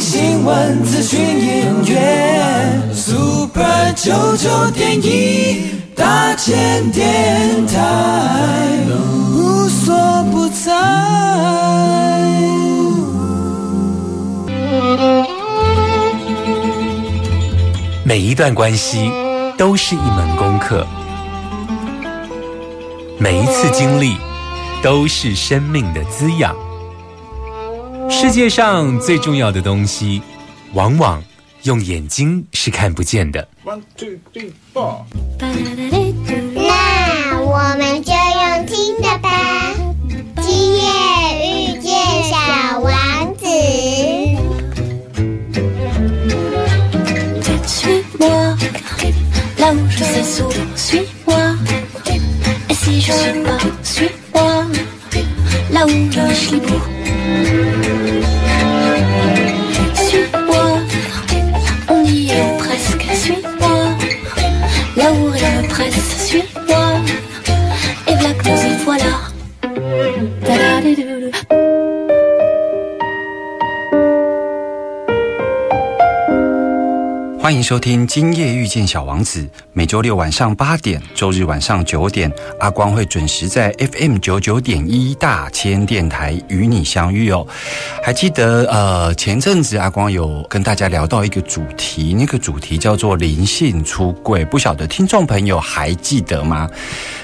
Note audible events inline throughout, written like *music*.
新闻，资讯音乐，Super 九九点一。大千电台无所不在。每一段关系都是一门功课，每一次经历都是生命的滋养。世界上最重要的东西，往往。用眼睛是看不见的。One two three four。那我们就用听的吧。今夜遇见小王子。欢迎收听《今夜遇见小王子》，每周六晚上八点，周日晚上九点，阿光会准时在 FM 九九点一大千电台与你相遇哦。还记得呃，前阵子阿光有跟大家聊到一个主题，那个主题叫做灵性出柜，不晓得听众朋友还记得吗？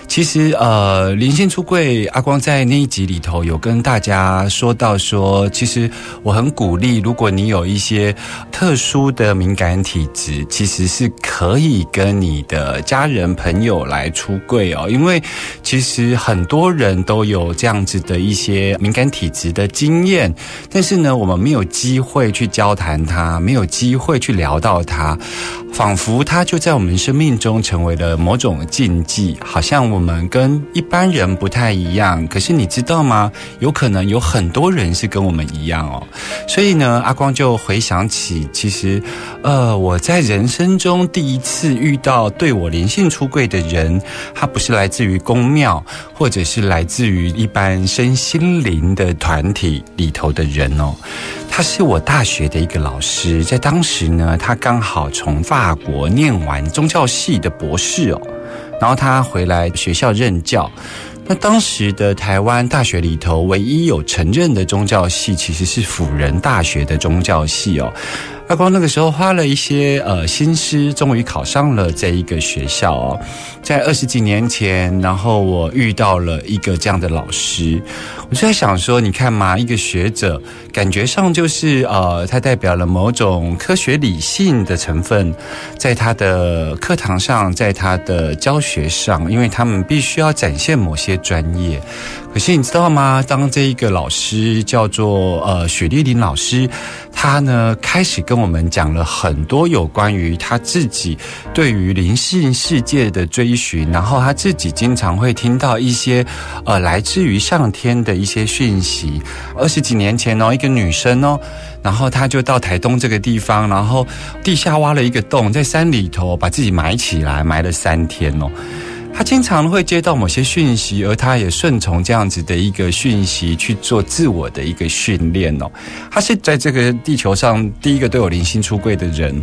其实，呃，灵性出柜，阿光在那一集里头有跟大家说到说，其实我很鼓励，如果你有一些特殊的敏感体质，其实是可以跟你的家人朋友来出柜哦，因为其实很多人都有这样子的一些敏感体质的经验，但是呢，我们没有机会去交谈他，没有机会去聊到他。仿佛他就在我们生命中成为了某种禁忌，好像我们跟一般人不太一样。可是你知道吗？有可能有很多人是跟我们一样哦。所以呢，阿光就回想起，其实，呃，我在人生中第一次遇到对我灵性出柜的人，他不是来自于宫庙，或者是来自于一般身心灵的团体里头的人哦。他是我大学的一个老师，在当时呢，他刚好从法国念完宗教系的博士哦，然后他回来学校任教。那当时的台湾大学里头，唯一有承认的宗教系，其实是辅仁大学的宗教系哦。阿光那个时候花了一些呃心思，终于考上了这一个学校哦。在二十几年前，然后我遇到了一个这样的老师，我就在想说，你看嘛，一个学者，感觉上就是呃，他代表了某种科学理性的成分，在他的课堂上，在他的教学上，因为他们必须要展现某些专业。可是你知道吗？当这一个老师叫做呃雪莉林老师，他呢开始跟我们讲了很多有关于他自己对于灵性世界的追寻，然后他自己经常会听到一些呃来自于上天的一些讯息。二十几年前哦，一个女生哦，然后她就到台东这个地方，然后地下挖了一个洞，在山里头把自己埋起来，埋了三天哦。他经常会接到某些讯息，而他也顺从这样子的一个讯息去做自我的一个训练哦。他是在这个地球上第一个对我灵性出柜的人，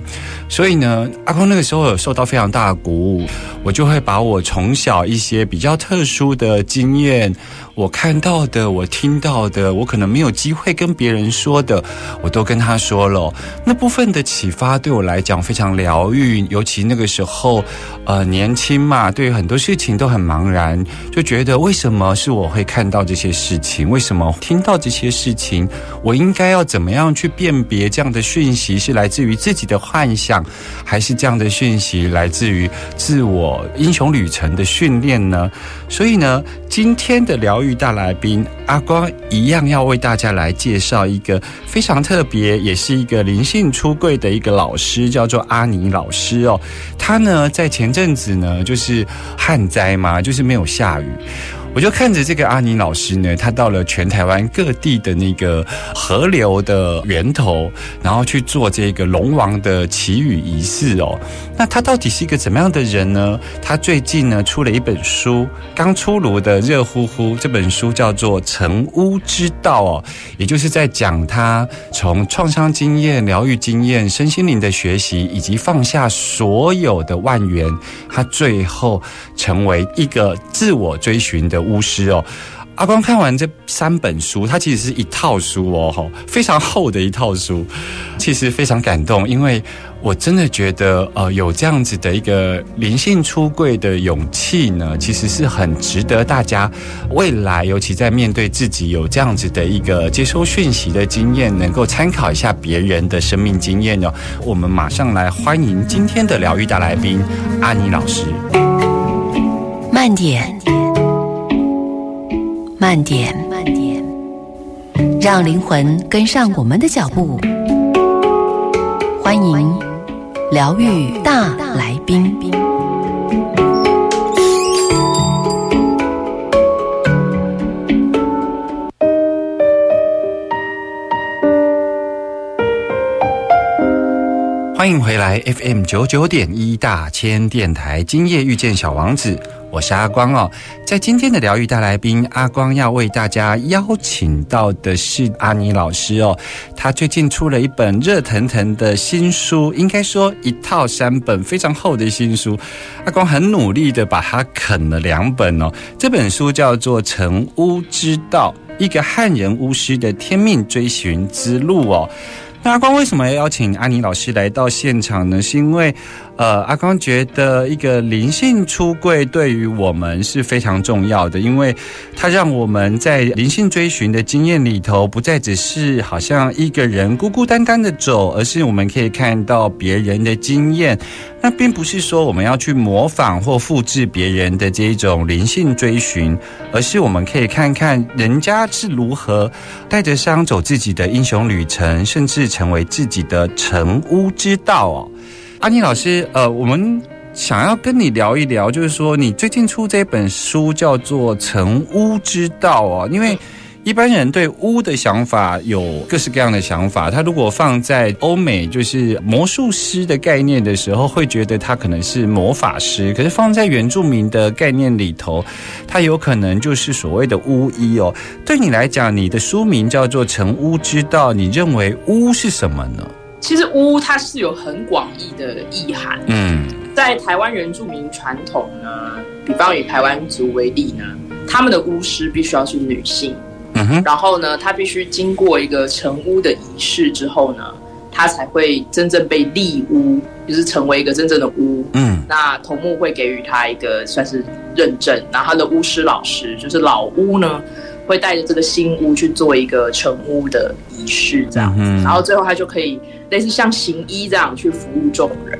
所以呢，阿公那个时候有受到非常大的鼓舞，我就会把我从小一些比较特殊的经验。我看到的，我听到的，我可能没有机会跟别人说的，我都跟他说了。那部分的启发对我来讲非常疗愈，尤其那个时候，呃，年轻嘛，对于很多事情都很茫然，就觉得为什么是我会看到这些事情？为什么听到这些事情？我应该要怎么样去辨别这样的讯息是来自于自己的幻想，还是这样的讯息来自于自我英雄旅程的训练呢？所以呢，今天的疗愈大来宾阿光一样要为大家来介绍一个非常特别，也是一个灵性出柜的一个老师，叫做阿尼老师哦。他呢，在前阵子呢，就是旱灾嘛，就是没有下雨。我就看着这个阿尼老师呢，他到了全台湾各地的那个河流的源头，然后去做这个龙王的祈雨仪式哦。那他到底是一个怎么样的人呢？他最近呢出了一本书，刚出炉的热乎乎。这本书叫做《成屋之道》哦，也就是在讲他从创伤经验、疗愈经验、身心灵的学习，以及放下所有的万缘，他最后成为一个自我追寻的。巫师哦，阿光看完这三本书，它其实是一套书哦，哈，非常厚的一套书，其实非常感动，因为我真的觉得，呃，有这样子的一个灵性出柜的勇气呢，其实是很值得大家未来，尤其在面对自己有这样子的一个接收讯息的经验，能够参考一下别人的生命经验哦。我们马上来欢迎今天的疗愈大来宾阿尼老师，慢点。慢点，慢点，让灵魂跟上我们的脚步。欢迎疗愈大来宾。欢迎回来，FM 九九点一大千电台，今夜遇见小王子。我是阿光哦，在今天的疗愈大来宾，阿光要为大家邀请到的是阿尼老师哦。他最近出了一本热腾腾的新书，应该说一套三本非常厚的新书。阿光很努力的把它啃了两本哦。这本书叫做《成巫之道》，一个汉人巫师的天命追寻之路哦。那阿光为什么要邀请阿尼老师来到现场呢？是因为。呃，阿光觉得一个灵性出柜对于我们是非常重要的，因为它让我们在灵性追寻的经验里头，不再只是好像一个人孤孤单单的走，而是我们可以看到别人的经验。那并不是说我们要去模仿或复制别人的这种灵性追寻，而是我们可以看看人家是如何带着伤走自己的英雄旅程，甚至成为自己的成屋之道哦。安妮老师，呃，我们想要跟你聊一聊，就是说你最近出这本书叫做《成巫之道》哦，因为一般人对巫的想法有各式各样的想法，他如果放在欧美就是魔术师的概念的时候，会觉得他可能是魔法师；可是放在原住民的概念里头，他有可能就是所谓的巫医哦。对你来讲，你的书名叫做《成巫之道》，你认为巫是什么呢？其实巫它是有很广义的意涵。嗯，在台湾原住民传统呢，比方以台湾族为例呢，他们的巫师必须要是女性。嗯哼，然后呢，她必须经过一个成巫的仪式之后呢，她才会真正被立巫，就是成为一个真正的巫。嗯，那头目会给予她一个算是认证，然后他的巫师老师就是老巫呢。会带着这个新屋去做一个成屋的仪式，这样，然后最后他就可以类似像行医这样去服务众人。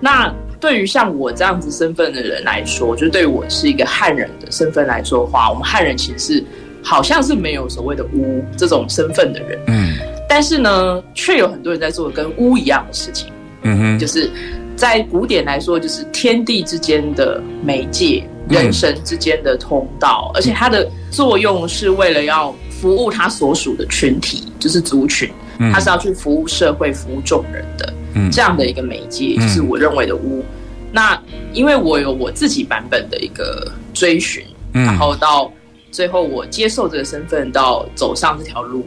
那对于像我这样子身份的人来说，就对我是一个汉人的身份来说的话，我们汉人其实是好像是没有所谓的巫这种身份的人，嗯，但是呢，却有很多人在做跟巫一样的事情，嗯哼，就是在古典来说，就是天地之间的媒介。人神之间的通道，而且它的作用是为了要服务他所属的群体，就是族群，他是要去服务社会、服务众人的这样的一个媒介，就是我认为的巫。那因为我有我自己版本的一个追寻，然后到最后我接受这个身份，到走上这条路。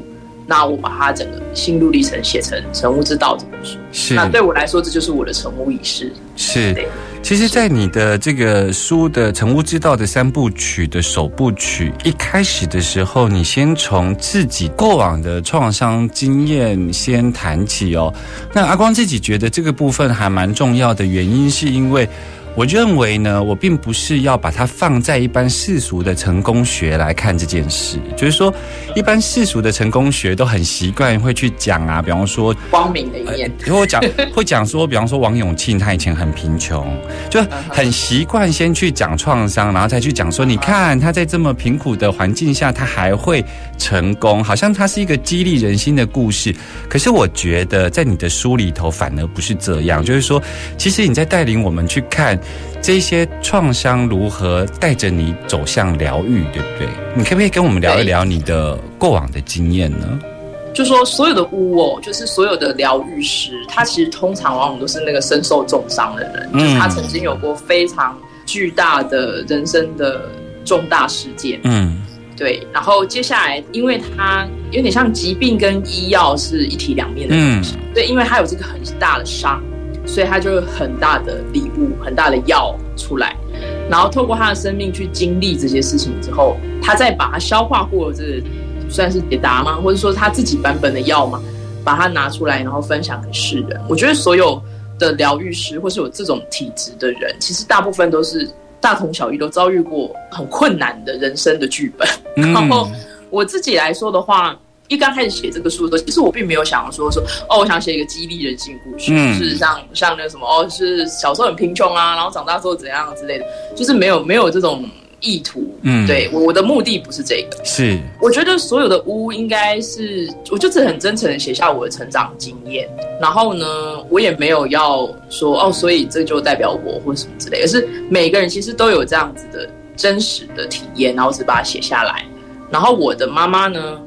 那我把它整个心路历程写成《成巫之道》这本书，是。那对我来说，这就是我的成巫仪式。是，其实，在你的这个书的《成屋之道》的三部曲的首部曲一开始的时候，你先从自己过往的创伤经验先谈起哦。那阿光自己觉得这个部分还蛮重要的原因，是因为。我认为呢，我并不是要把它放在一般世俗的成功学来看这件事。就是说，一般世俗的成功学都很习惯会去讲啊，比方说光明的一面，因为我讲会讲说，比方说王永庆他以前很贫穷，就很习惯先去讲创伤，然后再去讲说，你看他在这么贫苦的环境下，他还会成功，好像它是一个激励人心的故事。可是我觉得在你的书里头反而不是这样，就是说，其实你在带领我们去看。这些创伤如何带着你走向疗愈，对不对？你可不可以跟我们聊一聊你的过往的经验呢？就说所有的巫哦，就是所有的疗愈师，他其实通常往往都是那个身受重伤的人，就是他曾经有过非常巨大的人生的重大事件。嗯，对。然后接下来，因为他有点像疾病跟医药是一体两面的东西，对，因为他有这个很大的伤。所以他就有很大的礼物，很大的药出来，然后透过他的生命去经历这些事情之后，他再把它消化过，这算是解答吗？或者说他自己版本的药吗，把它拿出来，然后分享给世人。我觉得所有的疗愈师或是有这种体质的人，其实大部分都是大同小异，都遭遇过很困难的人生的剧本。然后我自己来说的话。一刚开始写这个书的时候，其实我并没有想说说哦，我想写一个激励人性故事，就是像像那个什么哦，是小时候很贫穷啊，然后长大之后怎样之类的，就是没有没有这种意图。嗯，对，我的目的不是这个。是，我觉得所有的屋应该是，我就是很真诚的写下我的成长经验，然后呢，我也没有要说哦，所以这就代表我或什么之类，而是每个人其实都有这样子的真实的体验，然后只把它写下来。然后我的妈妈呢？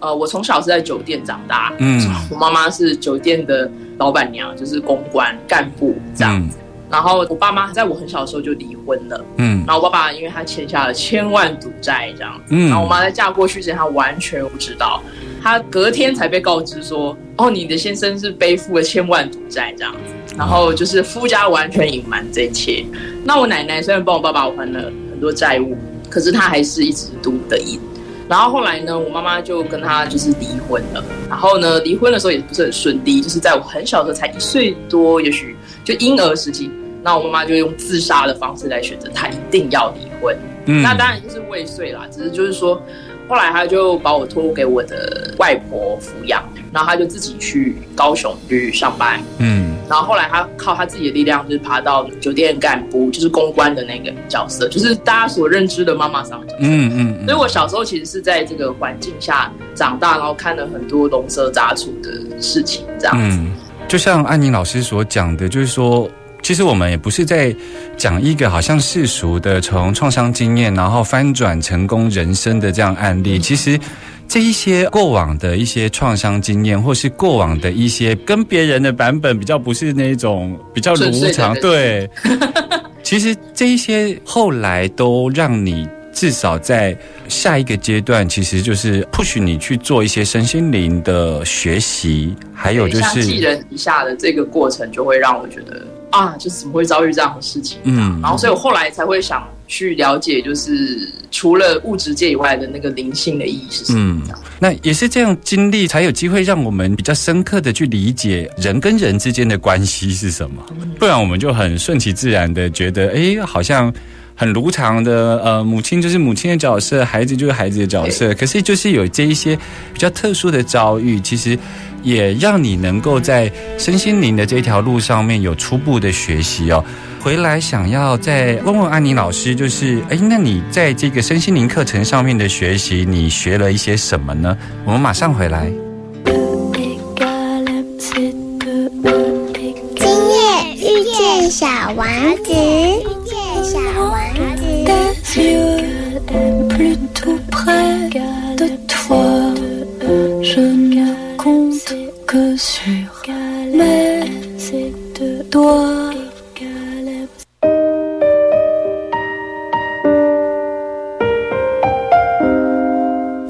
呃，我从小是在酒店长大，嗯，我妈妈是酒店的老板娘，就是公关干部这样子。然后我爸妈在我很小的时候就离婚了，嗯，然后我爸爸因为他欠下了千万赌债这样，嗯，然后我妈在嫁过去之前，她完全不知道，她隔天才被告知说，哦，你的先生是背负了千万赌债这样。子，然后就是夫家完全隐瞒这一切。那我奶奶虽然帮我爸爸还了很多债务，可是她还是一直赌的赢。然后后来呢，我妈妈就跟他就是离婚了。然后呢，离婚的时候也不是很顺利，就是在我很小的时候，才一岁多，也许就婴儿时期，那我妈妈就用自杀的方式来选择，她一定要离婚。嗯，那当然就是未遂啦，只是就是说，后来她就把我托给我的外婆抚养，然后她就自己去高雄去上班。嗯。然后后来她靠她自己的力量，就是爬到酒店干部，就是公关的那个角色，就是大家所认知的妈妈桑。嗯嗯。所以我小时候其实是在这个环境下长大，然后看了很多龙蛇杂处的事情，这样子。就像安妮老师所讲的，就是说，其实我们也不是在讲一个好像世俗的从创伤经验，然后翻转成功人生的这样案例，其实。这一些过往的一些创伤经验，或是过往的一些跟别人的版本比较不是那种比较如常，对。其实这一些后来都让你至少在下一个阶段，其实就是 push 你去做一些身心灵的学习，还有就是寄人篱下的这个过程，就会让我觉得啊，就是怎么会遭遇这样的事情？嗯，然后所以我后来才会想。去了解，就是除了物质界以外的那个灵性的意义是什么？嗯，那也是这样经历，才有机会让我们比较深刻的去理解人跟人之间的关系是什么。不然我们就很顺其自然的觉得，哎，好像很如常的，呃，母亲就是母亲的角色，孩子就是孩子的角色。可是就是有这一些比较特殊的遭遇，其实也让你能够在身心灵的这条路上面有初步的学习哦。回来想要再问问安妮老师，就是哎，那你在这个身心灵课程上面的学习，你学了一些什么呢？我们马上回来。今夜遇见小王子，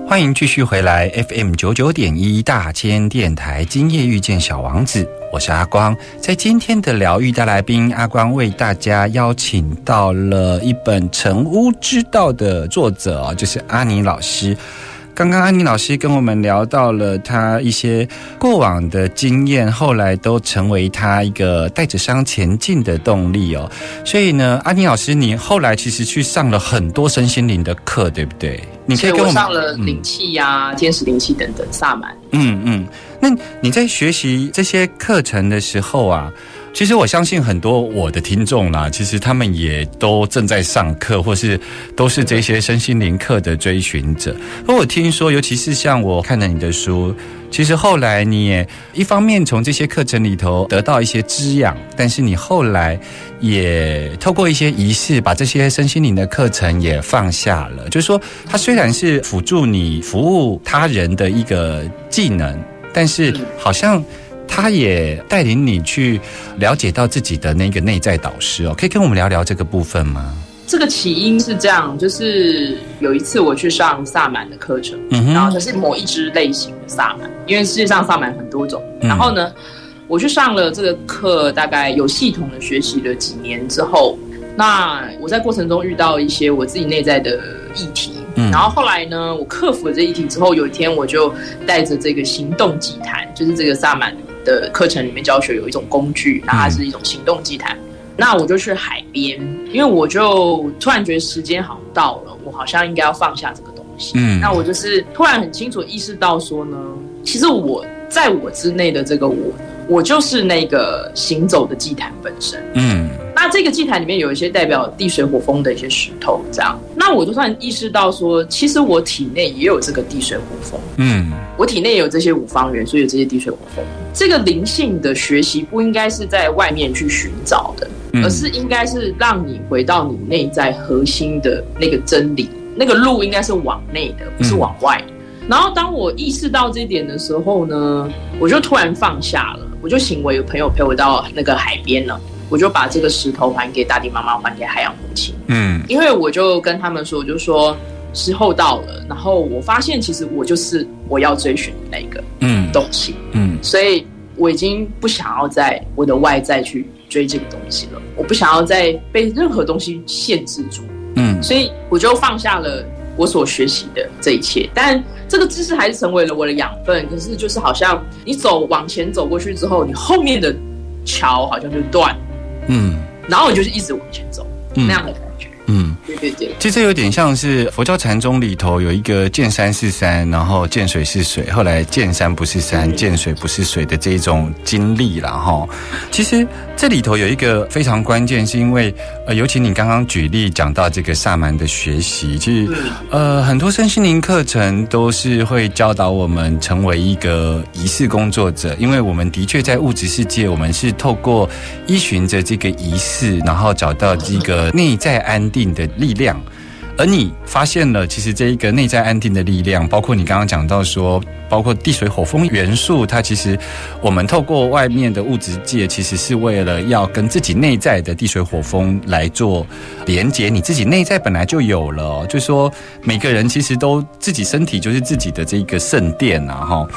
欢迎继续回来 FM 九九点一大千电台，今夜遇见小王子，我是阿光。在今天的疗愈大来宾，阿光为大家邀请到了一本《成屋之道》的作者就是阿尼老师。刚刚安妮老师跟我们聊到了他一些过往的经验，后来都成为他一个带着伤前进的动力哦。所以呢，安妮老师，你后来其实去上了很多身心灵的课，对不对？你可以跟我上了灵气呀、天使灵气等等萨满。嗯嗯，那你在学习这些课程的时候啊？其实我相信很多我的听众啦，其实他们也都正在上课，或是都是这些身心灵课的追寻者。而我听说，尤其是像我看了你的书，其实后来你也一方面从这些课程里头得到一些滋养，但是你后来也透过一些仪式，把这些身心灵的课程也放下了。就是说，它虽然是辅助你服务他人的一个技能，但是好像。他也带领你去了解到自己的那个内在导师哦，可以跟我们聊聊这个部分吗？这个起因是这样，就是有一次我去上萨满的课程，然后就是某一支类型的萨满，因为世界上萨满很多种。然后呢，我去上了这个课，大概有系统的学习了几年之后，那我在过程中遇到一些我自己内在的议题，然后后来呢，我克服了这议题之后，有一天我就带着这个行动祭坛，就是这个萨满。的课程里面教学有一种工具，那它是一种行动祭坛。那我就去海边，因为我就突然觉得时间好像到了，我好像应该要放下这个东西。嗯，那我就是突然很清楚意识到说呢，其实我在我之内的这个我，我就是那个行走的祭坛本身。嗯。那这个祭坛里面有一些代表地水火风的一些石头，这样，那我就算意识到说，其实我体内也有这个地水火风，嗯，我体内也有这些五方元素，有这些地水火风。这个灵性的学习不应该是在外面去寻找的，而是应该是让你回到你内在核心的那个真理，那个路应该是往内的，不是往外。然后当我意识到这一点的时候呢，我就突然放下了，我就请我有朋友陪我到那个海边了。我就把这个石头还给大地妈妈，还给海洋母亲。嗯，因为我就跟他们说，我就说时候到了，然后我发现其实我就是我要追寻的那个嗯东西嗯，所以我已经不想要在我的外在去追这个东西了，我不想要再被任何东西限制住嗯，所以我就放下了我所学习的这一切，但这个知识还是成为了我的养分。可是就是好像你走往前走过去之后，你后面的桥好像就断。嗯，然后你就是一直往前走，那样的感觉。嗯，对对对，其实有点像是佛教禅宗里头有一个见山是山，然后见水是水，后来见山不是山，见水不是水的这一种经历了哈。其实这里头有一个非常关键，是因为呃，尤其你刚刚举例讲到这个萨满的学习，其实呃，很多身心灵课程都是会教导我们成为一个仪式工作者，因为我们的确在物质世界，我们是透过依循着这个仪式，然后找到这个内在安定。定的力量，而你发现了，其实这一个内在安定的力量，包括你刚刚讲到说，包括地水火风元素，它其实我们透过外面的物质界，其实是为了要跟自己内在的地水火风来做连接。你自己内在本来就有了，就说每个人其实都自己身体就是自己的这一个圣殿啊，哈。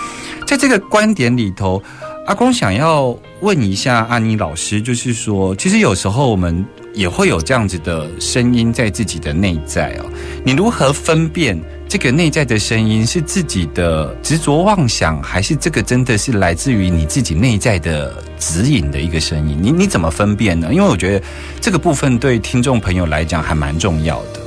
在这个观点里头，阿公想要问一下阿妮老师，就是说，其实有时候我们。也会有这样子的声音在自己的内在哦，你如何分辨这个内在的声音是自己的执着妄想，还是这个真的是来自于你自己内在的指引的一个声音？你你怎么分辨呢？因为我觉得这个部分对听众朋友来讲还蛮重要的。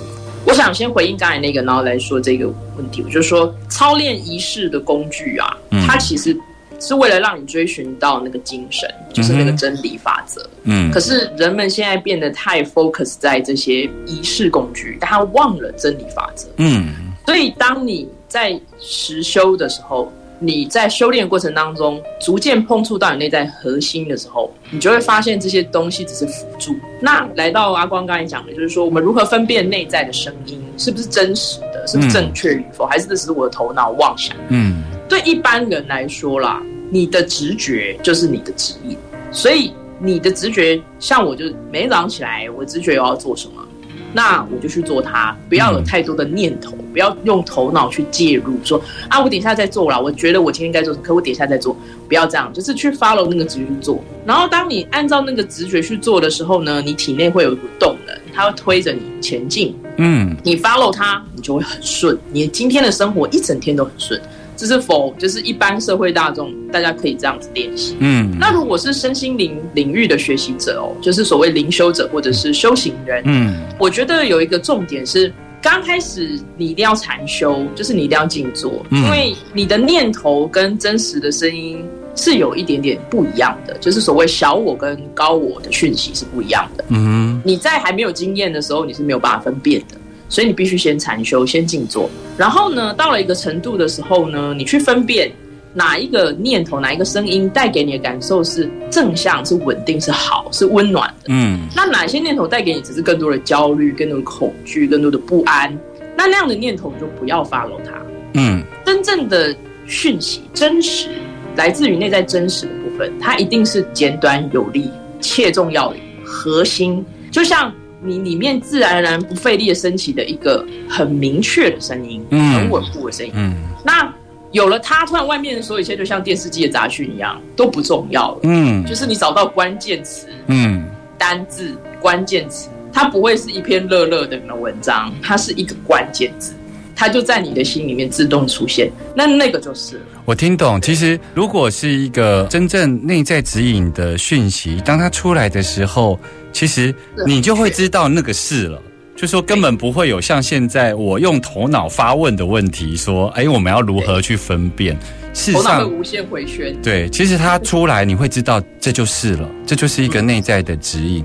我想先回应刚才那个，然后来说这个问题。我就说操练仪式的工具啊，它其实。是为了让你追寻到那个精神，就是那个真理法则。嗯，可是人们现在变得太 focus 在这些仪式工具，但他忘了真理法则。嗯，所以当你在实修的时候，你在修炼过程当中逐渐碰触到你内在核心的时候，你就会发现这些东西只是辅助。那来到阿光刚才讲的，就是说我们如何分辨内在的声音是不是真实的，是不是正确与否，还是这只是我的头脑妄想？嗯，对一般人来说啦。你的直觉就是你的指引，所以你的直觉，像我就每天早上起来，我直觉我要做什么，那我就去做它，不要有太多的念头，不要用头脑去介入，说啊，我等一下再做啦，我觉得我今天该做，可我等一下再做，不要这样，就是去 follow 那个直觉去做。然后当你按照那个直觉去做的时候呢，你体内会有一股动能，它会推着你前进。嗯，你 follow 它，你就会很顺，你今天的生活一整天都很顺。这是否就是一般社会大众，大家可以这样子练习。嗯，那如果是身心灵领域的学习者哦，就是所谓灵修者或者是修行人，嗯，我觉得有一个重点是，刚开始你一定要禅修，就是你一定要静坐，因为你的念头跟真实的声音是有一点点不一样的，就是所谓小我跟高我的讯息是不一样的。嗯，你在还没有经验的时候，你是没有办法分辨的。所以你必须先禅修，先静坐，然后呢，到了一个程度的时候呢，你去分辨哪一个念头、哪一个声音带给你的感受是正向、是稳定、是好、是温暖的。嗯，那哪些念头带给你只是更多的焦虑、更多的恐惧、更多的不安？那那样的念头你就不要 follow 它。嗯，真正的讯息、真实来自于内在真实的部分，它一定是简短有力、切中要领、核心，就像。你里面自然而然不费力的升起的一个很明确的声音，很稳固的声音。嗯，那有了它，突然外面的所有一切就像电视机的杂讯一样，都不重要了。嗯，就是你找到关键词，嗯，单字关键词，它不会是一篇乐乐的文章，它是一个关键字。它就在你的心里面自动出现，那那个就是我听懂。其实，如果是一个真正内在指引的讯息，当它出来的时候，其实你就会知道那个是了。就说根本不会有像现在我用头脑发问的问题，说：“哎，我们要如何去分辨？”事实上，无限回旋。对，其实它出来，你会知道这就是了，这就是一个内在的指引。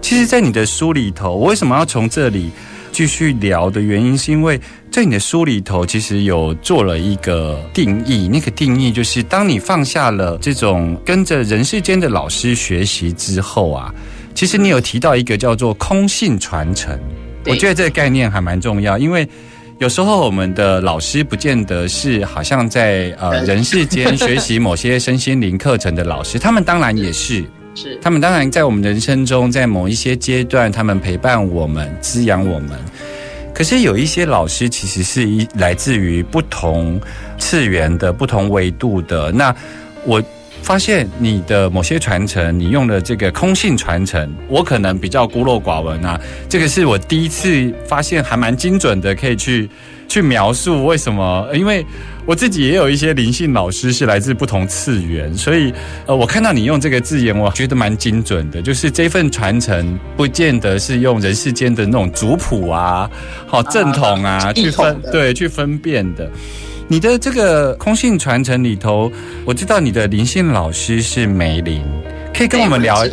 其实，在你的书里头，我为什么要从这里？继续聊的原因是因为在你的书里头，其实有做了一个定义。那个定义就是，当你放下了这种跟着人世间的老师学习之后啊，其实你有提到一个叫做空性传承。我觉得这个概念还蛮重要，因为有时候我们的老师不见得是好像在呃 *laughs* 人世间学习某些身心灵课程的老师，他们当然也是。是，他们当然在我们人生中，在某一些阶段，他们陪伴我们，滋养我们。可是有一些老师，其实是一来自于不同次元的、不同维度的。那我发现你的某些传承，你用的这个空性传承，我可能比较孤陋寡闻啊。这个是我第一次发现，还蛮精准的，可以去。去描述为什么？因为我自己也有一些灵性老师是来自不同次元，所以呃，我看到你用这个字眼，我觉得蛮精准的。就是这份传承，不见得是用人世间的那种族谱啊、好正统啊去分对去分辨的。你的这个空性传承里头，我知道你的灵性老师是梅林，可以跟我们聊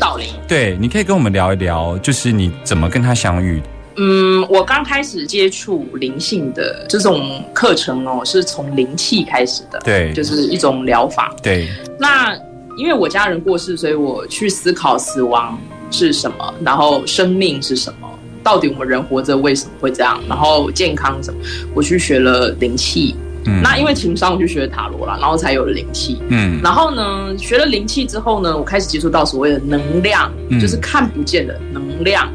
对，你可以跟我们聊一聊，就是你怎么跟他相遇。嗯，我刚开始接触灵性的这种课程哦，是从灵气开始的，对，就是一种疗法。对，那因为我家人过世，所以我去思考死亡是什么，然后生命是什么，到底我们人活着为什么会这样，然后健康什么，我去学了灵气。嗯，那因为情商，我去学塔罗了，然后才有了灵气。嗯，然后呢，学了灵气之后呢，我开始接触到所谓的能量，就是看不见的能量。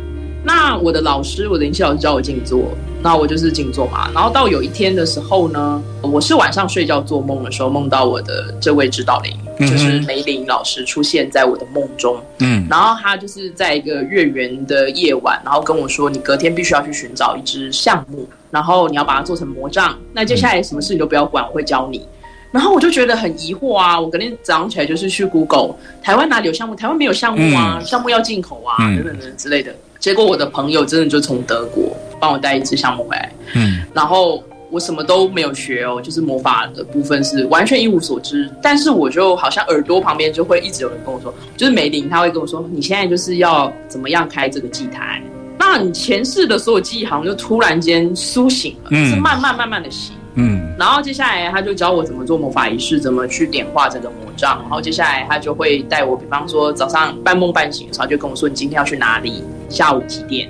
那我的老师，我的灵气老师教我静坐，那我就是静坐嘛。然后到有一天的时候呢，我是晚上睡觉做梦的时候，梦到我的这位指导灵，就是梅林老师出现在我的梦中。嗯，然后他就是在一个月圆的夜晚，然后跟我说：“你隔天必须要去寻找一只橡木，然后你要把它做成魔杖。那接下来什么事你都不要管，我会教你。”然后我就觉得很疑惑啊！我隔天早上起来就是去 Google，台湾哪里有项目？台湾没有项目啊，项目要进口啊，等等等之类的。结果我的朋友真的就从德国帮我带一支项目回来，嗯，然后我什么都没有学哦，就是魔法的部分是完全一无所知。但是我就好像耳朵旁边就会一直有人跟我说，就是梅林他会跟我说，你现在就是要怎么样开这个祭坛？那你前世的所有记忆好像就突然间苏醒了，是慢慢慢慢的醒。嗯，然后接下来他就教我怎么做魔法仪式，怎么去点化这个魔杖。然后接下来他就会带我，比方说早上半梦半醒的时候，就跟我说你今天要去哪里，下午几点，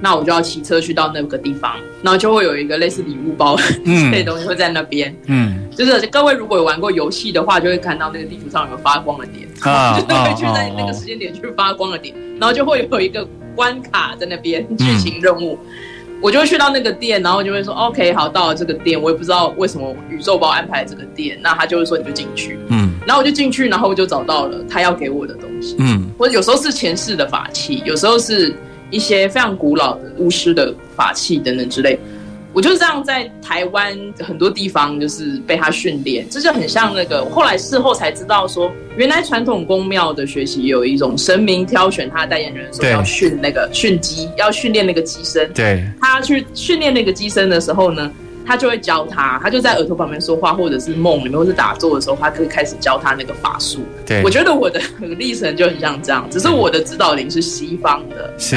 那我就要骑车去到那个地方，然后就会有一个类似礼物包这类东西会在那边。*laughs* 嗯，就是各位如果有玩过游戏的话，就会看到那个地图上有发光的点，*laughs* 就会去在那个时间点去发光的点，然后就会有一个关卡在那边剧情任务。我就会去到那个店，然后就会说 OK，好，到了这个店，我也不知道为什么宇宙帮我安排这个店，那他就会说你就进去，嗯，然后我就进去，然后我就找到了他要给我的东西，嗯，或者有时候是前世的法器，有时候是。一些非常古老的巫师的法器等等之类。我就是这样在台湾很多地方就是被他训练，这就很像那个。后来事后才知道说，原来传统宫庙的学习有一种神明挑选他的代言人的时候要训那个训鸡，要训练那个鸡身。对，他去训练那个鸡身的时候呢，他就会教他，他就在耳朵旁边说话，或者是梦里面，或是打坐的时候，他可以开始教他那个法术。对，我觉得我的历程就很像这样，只是我的指导灵是西方的。是。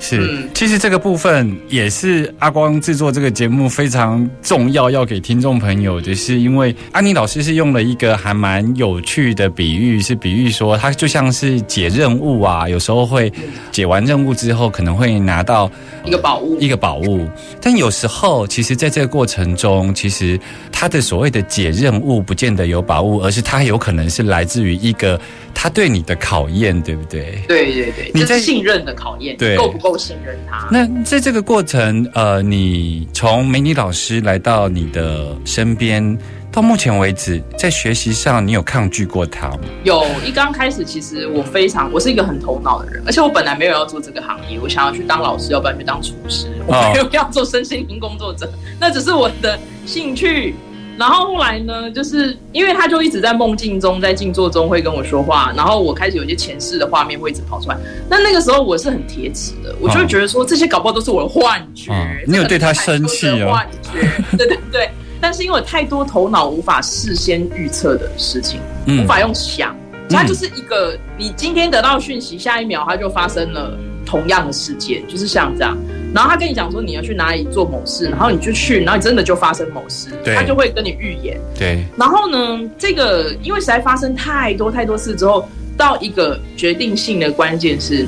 是，其实这个部分也是阿光制作这个节目非常重要，要给听众朋友的是，因为安妮老师是用了一个还蛮有趣的比喻，是比喻说他就像是解任务啊，有时候会解完任务之后可能会拿到一个宝物，一个宝物，但有时候其实在这个过程中，其实他的所谓的解任务不见得有宝物，而是他有可能是来自于一个。他对你的考验，对不对？对对对，你在信任的考验，对，够不够信任他？那在这个过程，呃，你从美女老师来到你的身边，到目前为止，在学习上，你有抗拒过他吗？有一刚开始，其实我非常，我是一个很头脑的人，而且我本来没有要做这个行业，我想要去当老师，要不然去当厨师，我没有要做身心灵工作者，那只是我的兴趣。然后后来呢，就是因为他就一直在梦境中，在静坐中会跟我说话，然后我开始有一些前世的画面会一直跑出来。那那个时候我是很铁齿的，我就会觉得说这些搞不好都是我的幻觉。你有对他生气哦？幻觉，*laughs* 对对对。但是因为太多头脑无法事先预测的事情，无法用想，它就是一个你今天得到讯息，下一秒它就发生了同样的事件，就是像这样。然后他跟你讲说你要去哪里做某事，然后你就去，然后你真的就发生某事，他就会跟你预言。对。然后呢，这个因为实在发生太多太多次之后，到一个决定性的关键是，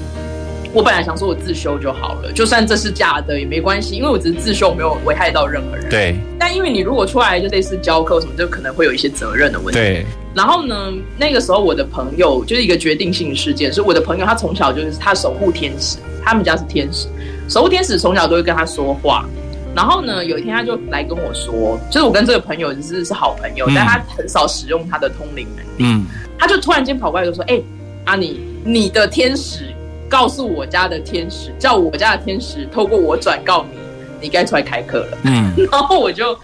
我本来想说我自修就好了，就算这是假的也没关系，因为我只是自修，没有危害到任何人。对。但因为你如果出来就类似教课什么，就可能会有一些责任的问题。对。然后呢，那个时候我的朋友就是一个决定性事件，是我的朋友他从小就是他守护天使，他们家是天使。守护天使从小都会跟他说话，然后呢，有一天他就来跟我说，就是我跟这个朋友就是是好朋友，但他很少使用他的通灵能力。嗯，他就突然间跑过来就说：“哎，阿尼，你的天使告诉我家的天使，叫我家的天使透过我转告你，你该出来开课了。”嗯，*laughs* 然后我就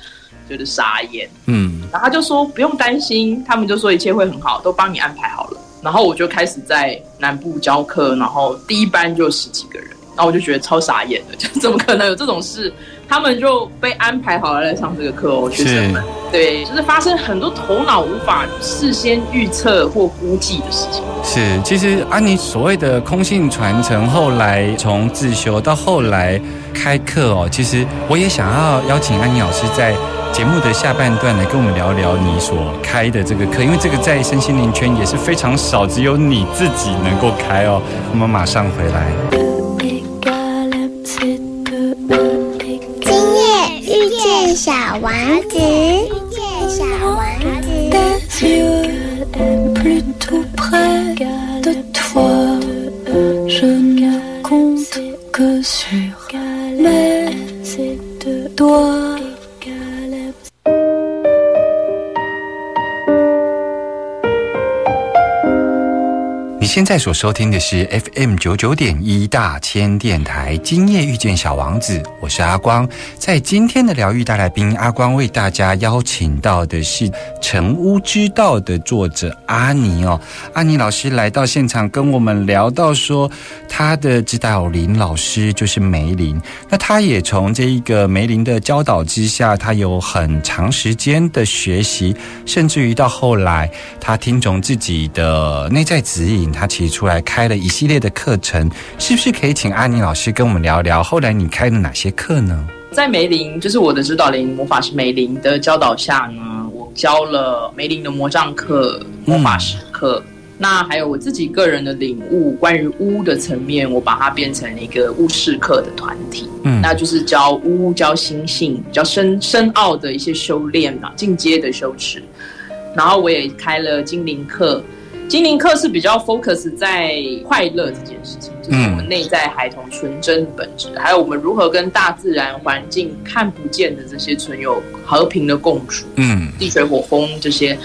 觉得傻眼。嗯，然后他就说不用担心，他们就说一切会很好，都帮你安排好了。然后我就开始在南部教课，然后第一班就十几个人。然后我就觉得超傻眼的，*laughs* 就怎么可能有这种事？他们就被安排好了来上这个课哦，学生们。对，就是发生很多头脑无法事先预测或估计的事情。是，其实安妮所谓的空性传承，后来从自修到后来开课哦，其实我也想要邀请安妮老师在节目的下半段来跟我们聊聊你所开的这个课，因为这个在身心灵圈也是非常少，只有你自己能够开哦。我们马上回来。小王子，遇见小王子。在所收听的是 FM 九九点一大千电台，今夜遇见小王子，我是阿光。在今天的疗愈大来宾，阿光为大家邀请到的是《成屋之道》的作者阿尼哦。阿尼老师来到现场，跟我们聊到说，他的指导林老师就是梅林。那他也从这一个梅林的教导之下，他有很长时间的学习，甚至于到后来，他听从自己的内在指引，他。起出来开了一系列的课程，是不是可以请阿妮老师跟我们聊聊？后来你开了哪些课呢？在梅林，就是我的指导灵魔法师梅林的教导下呢，我教了梅林的魔杖课、魔法师课。那还有我自己个人的领悟，关于巫的层面，我把它变成一个巫师课的团体。嗯，那就是教巫、教心性、教深深奥的一些修炼啊，进阶的修持。然后我也开了精灵课。精灵课是比较 focus 在快乐这件事情，就是我们内在孩童纯真的本质，还有我们如何跟大自然环境看不见的这些存有和平的共处。嗯，地水火风这些，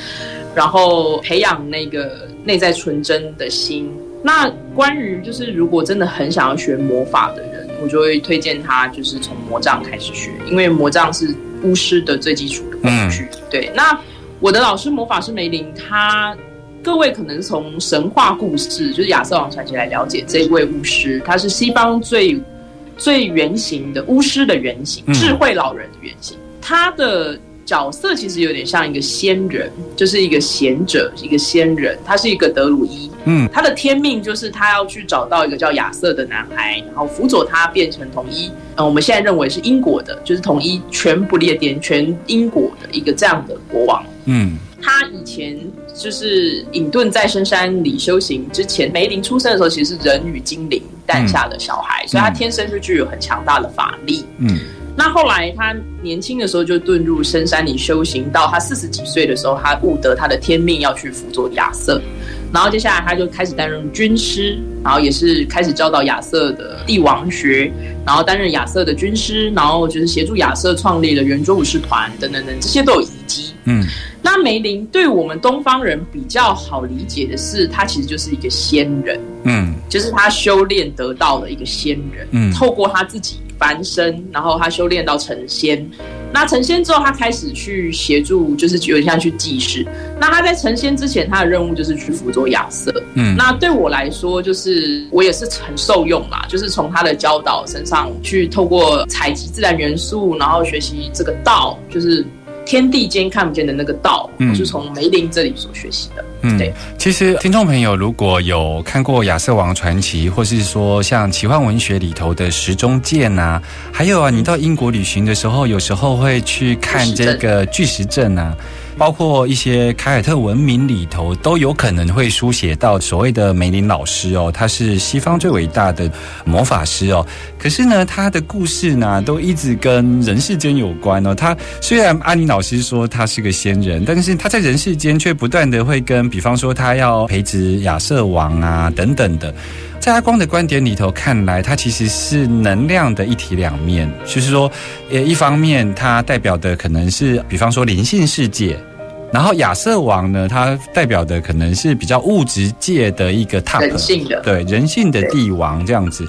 然后培养那个内在纯真的心。那关于就是如果真的很想要学魔法的人，我就会推荐他就是从魔杖开始学，因为魔杖是巫师的最基础的工具。对，那我的老师魔法师梅林，他各位可能从神话故事就是亚瑟王传奇来了解这一位巫师，他是西方最最原型的巫师的原型，智慧老人的原型，他的。角色其实有点像一个仙人，就是一个贤者，一个仙人。他是一个德鲁伊，嗯，他的天命就是他要去找到一个叫亚瑟的男孩，然后辅佐他变成统一。嗯，我们现在认为是英国的，就是统一全不列颠、全英国的一个这样的国王。嗯，他以前就是隐遁在深山里修行之前，梅林出生的时候其实是人与精灵诞下的小孩，所以他天生就具有很强大的法力。嗯。那后来，他年轻的时候就遁入深山里修行，到他四十几岁的时候，他悟得他的天命要去辅佐亚瑟，然后接下来他就开始担任军师，然后也是开始教导亚瑟的帝王学，然后担任亚瑟的军师，然后就是协助亚瑟创立了圆桌武士团等等等，这些都有遗迹。嗯，那梅林对我们东方人比较好理解的是，他其实就是一个仙人，嗯，就是他修炼得到的一个仙人，嗯，透过他自己。翻身，然后他修炼到成仙。那成仙之后，他开始去协助，就是有点像去祭祀。那他在成仙之前，他的任务就是去辅佐亚瑟。嗯，那对我来说，就是我也是很受用啦，就是从他的教导身上去透过采集自然元素，然后学习这个道，就是。天地间看不见的那个道，我是从梅林这里所学习的。嗯，对。其实听众朋友如果有看过《亚瑟王传奇》，或是说像奇幻文学里头的时钟剑啊，还有啊，你到英国旅行的时候，有时候会去看这个巨石阵啊。包括一些凯尔特文明里头都有可能会书写到所谓的梅林老师哦，他是西方最伟大的魔法师哦。可是呢，他的故事呢都一直跟人世间有关哦。他虽然阿尼老师说他是个仙人，但是他在人世间却不断的会跟，比方说他要培植亚瑟王啊等等的。在阿光的观点里头看来，它其实是能量的一体两面，就是说，呃，一方面它代表的可能是，比方说灵性世界，然后亚瑟王呢，他代表的可能是比较物质界的一个 top，人性的，对人性的帝王这样子。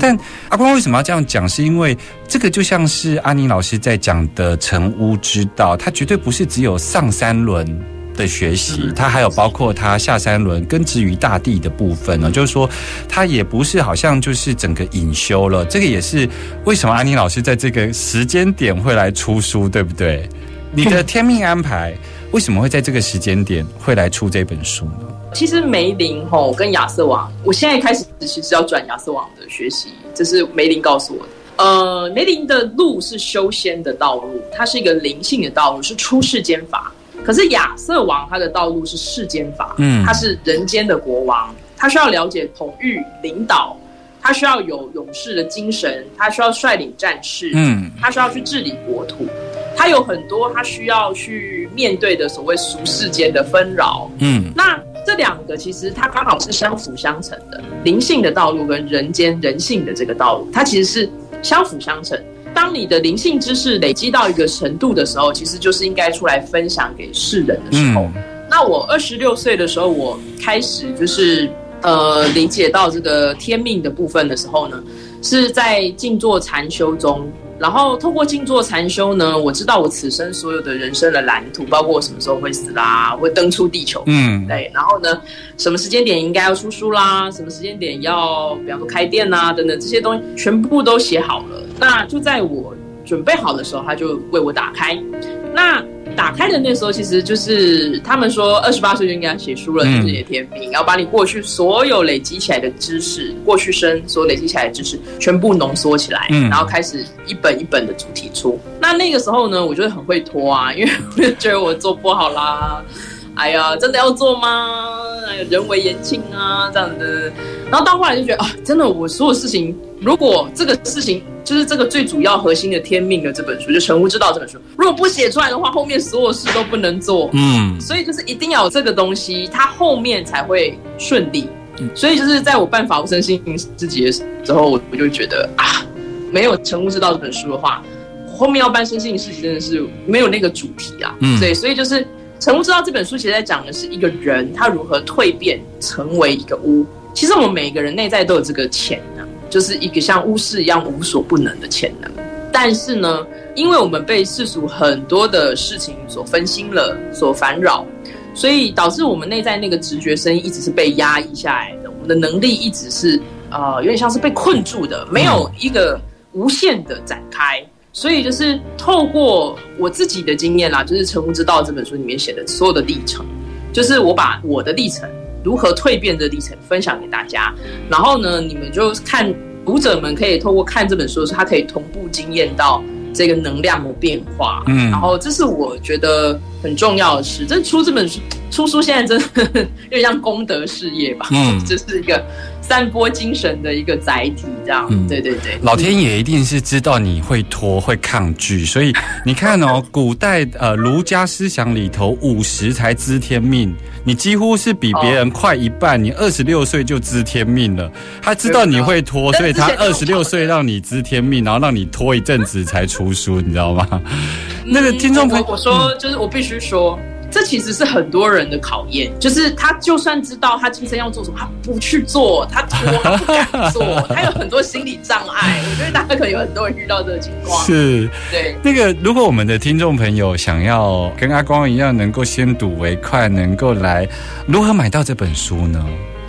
但阿光为什么要这样讲？是因为这个就像是阿宁老师在讲的成屋之道，它绝对不是只有上三轮。的学习，它还有包括它下三轮根植于大地的部分呢。就是说，它也不是好像就是整个隐修了。这个也是为什么安妮老师在这个时间点会来出书，对不对？你的天命安排为什么会在这个时间点会来出这本书呢？其实梅林吼跟亚瑟王，我现在开始其实要转亚瑟王的学习，这是梅林告诉我的。呃，梅林的路是修仙的道路，它是一个灵性的道路，是出世间法。可是亚瑟王他的道路是世间法，嗯，他是人间的国王，他需要了解统御领导，他需要有勇士的精神，他需要率领战士，嗯，他需要去治理国土，他有很多他需要去面对的所谓俗世间的纷扰，嗯，那这两个其实它刚好是相辅相成的，灵性的道路跟人间人性的这个道路，它其实是相辅相成。当你的灵性知识累积到一个程度的时候，其实就是应该出来分享给世人的时候。那我二十六岁的时候，我开始就是呃理解到这个天命的部分的时候呢，是在静坐禅修中。然后透过静坐禅修呢，我知道我此生所有的人生的蓝图，包括我什么时候会死啦，会登出地球，嗯，对。然后呢，什么时间点应该要出书啦，什么时间点要，比方说开店呐等等这些东西，全部都写好了。那就在我准备好的时候，他就为我打开。那打开的那时候，其实就是他们说二十八岁就应该写书了，就是你的天命，要把你过去所有累积起来的知识，过去生所累积起来的知识全部浓缩起来，然后开始一本一本的主题出。那那个时候呢，我觉得很会拖啊，因为 *laughs* 我觉得我做不好啦。哎呀，真的要做吗？哎呀，人为言轻啊，这样的。然后到后来就觉得啊，真的，我所有事情，如果这个事情就是这个最主要核心的天命的这本书，就《成物之道》这本书，如果不写出来的话，后面所有事都不能做。嗯，所以就是一定要有这个东西，它后面才会顺利。所以就是在我办法无生心自己的时候，我我就觉得啊，没有《成物之道》这本书的话，后面要办生性事情真的是没有那个主题啊。嗯，对，所以就是。成屋之道》这本书其实在讲的是一个人他如何蜕变成为一个巫。其实我们每个人内在都有这个潜能，就是一个像巫师一样无所不能的潜能。但是呢，因为我们被世俗很多的事情所分心了，所烦扰，所以导致我们内在那个直觉声音一直是被压抑下来的。我们的能力一直是呃，有点像是被困住的，没有一个无限的展开。所以就是透过我自己的经验啦，就是《成功之道》这本书里面写的所有的历程，就是我把我的历程如何蜕变的历程分享给大家。然后呢，你们就看读者们可以透过看这本书的时候，他可以同步经验到这个能量的变化。嗯，然后这是我觉得很重要的事。这出这本书出书现在真的 *laughs* 有点像功德事业吧？嗯，*laughs* 这是一个。散播精神的一个载体，这样，对对对，老天爷一定是知道你会拖会抗拒，所以你看哦，*laughs* 古代呃儒家思想里头五十才知天命，你几乎是比别人快一半，你二十六岁就知天命了。他知道你会拖，所以他二十六岁让你知天命，然后让你拖一阵子才出书，你知道吗？那个听众朋友，我说就是我必须说。这其实是很多人的考验，就是他就算知道他今生要做什么，他不去做，他拖，他不敢做，他有很多心理障碍。我觉得大家可能有很多人遇到这个情况。*laughs* 是，对。那个，如果我们的听众朋友想要跟阿光一样，能够先睹为快，能够来如何买到这本书呢？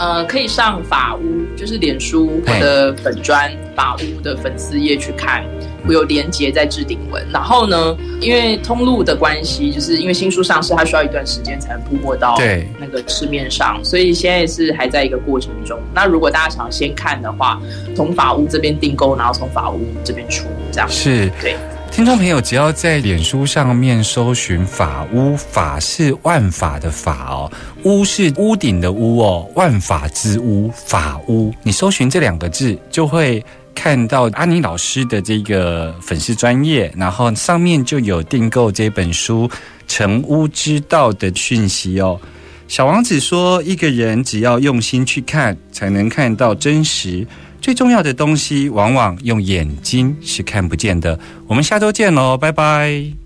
呃，可以上法屋，就是脸书我的粉砖法屋的粉丝页去看。我有连接在置顶文，然后呢，因为通路的关系，就是因为新书上市，它需要一段时间才能铺货到那个市面上，所以现在是还在一个过程中。那如果大家想先看的话，从法屋这边订购，然后从法屋这边出，这样是。对，听众朋友只要在脸书上面搜寻“法屋”，法是万法的法哦，屋是屋顶的屋哦，万法之屋，法屋。你搜寻这两个字就会。看到阿妮老师的这个粉丝专业，然后上面就有订购这本书《成屋之道》的讯息哦。小王子说：“一个人只要用心去看，才能看到真实。最重要的东西，往往用眼睛是看不见的。”我们下周见喽，拜拜。